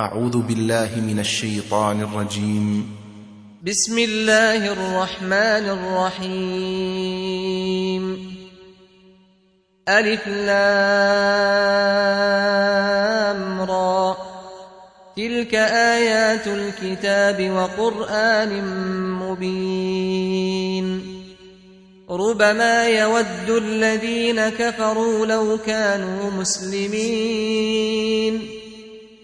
أعوذ بالله من الشيطان الرجيم. بسم الله الرحمن الرحيم. ألف لام را. تلك آيات الكتاب وقرآن مبين. ربما يود الذين كفروا لو كانوا مسلمين.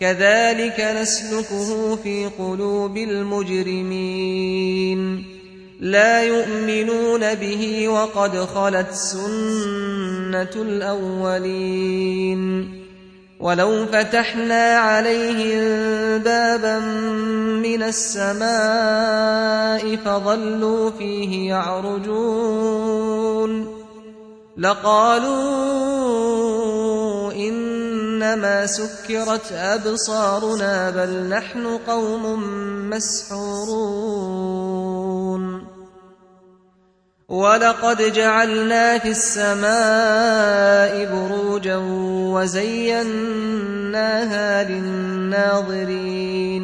كذلك نسلكه في قلوب المجرمين. لا يؤمنون به وقد خلت سنة الأولين. ولو فتحنا عليهم بابا من السماء فظلوا فيه يعرجون. لقالوا إنما سكرت أبصارنا بل نحن قوم مسحورون. ولقد جعلنا في السماء بروجا وزيناها للناظرين.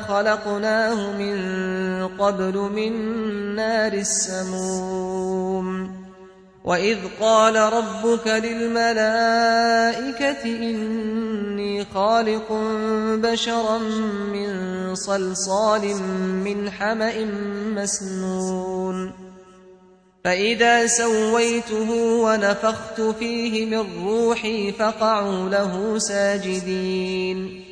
خلقناه من قبل من نار السموم. وإذ قال ربك للملائكة إني خالق بشرا من صلصال من حمأ مسنون. فإذا سويته ونفخت فيه من روحي فقعوا له ساجدين.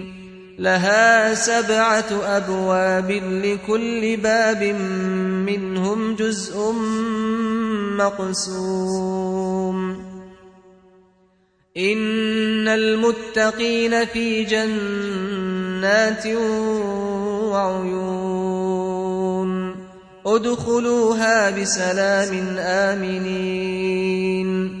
لها سبعة أبواب لكل باب منهم جزء مقسوم. إن المتقين في جنات وعيون. ادخلوها بسلام آمنين.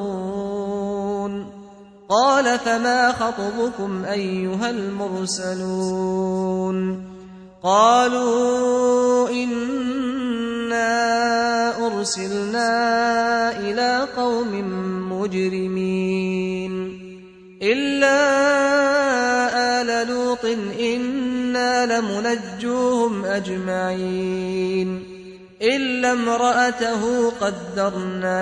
قال فما خطبكم أيها المرسلون قالوا إنا أرسلنا إلى قوم مجرمين إلا آل لوط إنا لمنجوهم أجمعين إلا امرأته قدرنا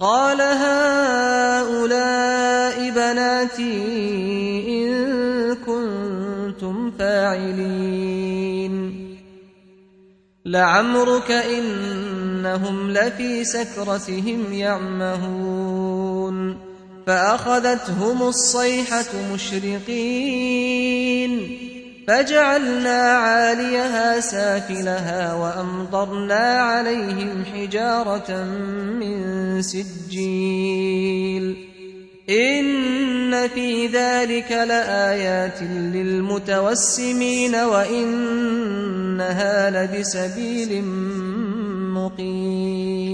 قال هؤلاء بناتي إن كنتم فاعلين. لعمرك إنهم لفي سكرتهم يعمهون. فأخذتهم الصيحة مشرقين. فجعلنا عاليها سافلها وأمطرنا عليهم حجارة من سجيل. إن في ذلك لآيات للمتوسمين وإنها لبسبيل مقيم.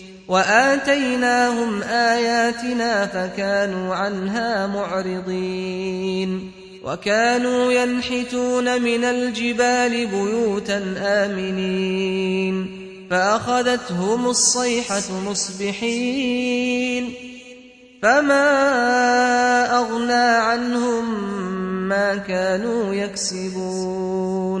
وآتيناهم آياتنا فكانوا عنها معرضين. وكانوا ينحتون من الجبال بيوتا آمنين. فأخذتهم الصيحة مصبحين. فما أغنى عنهم ما كانوا يكسبون.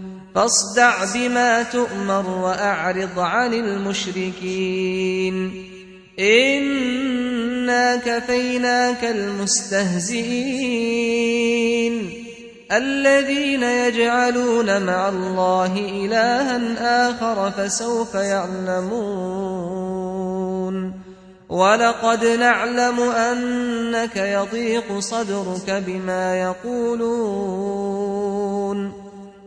فاصدع بما تؤمر وأعرض عن المشركين. إنا كفيناك المستهزئين. الذين يجعلون مع الله إلها آخر فسوف يعلمون. ولقد نعلم أنك يضيق صدرك بما يقولون.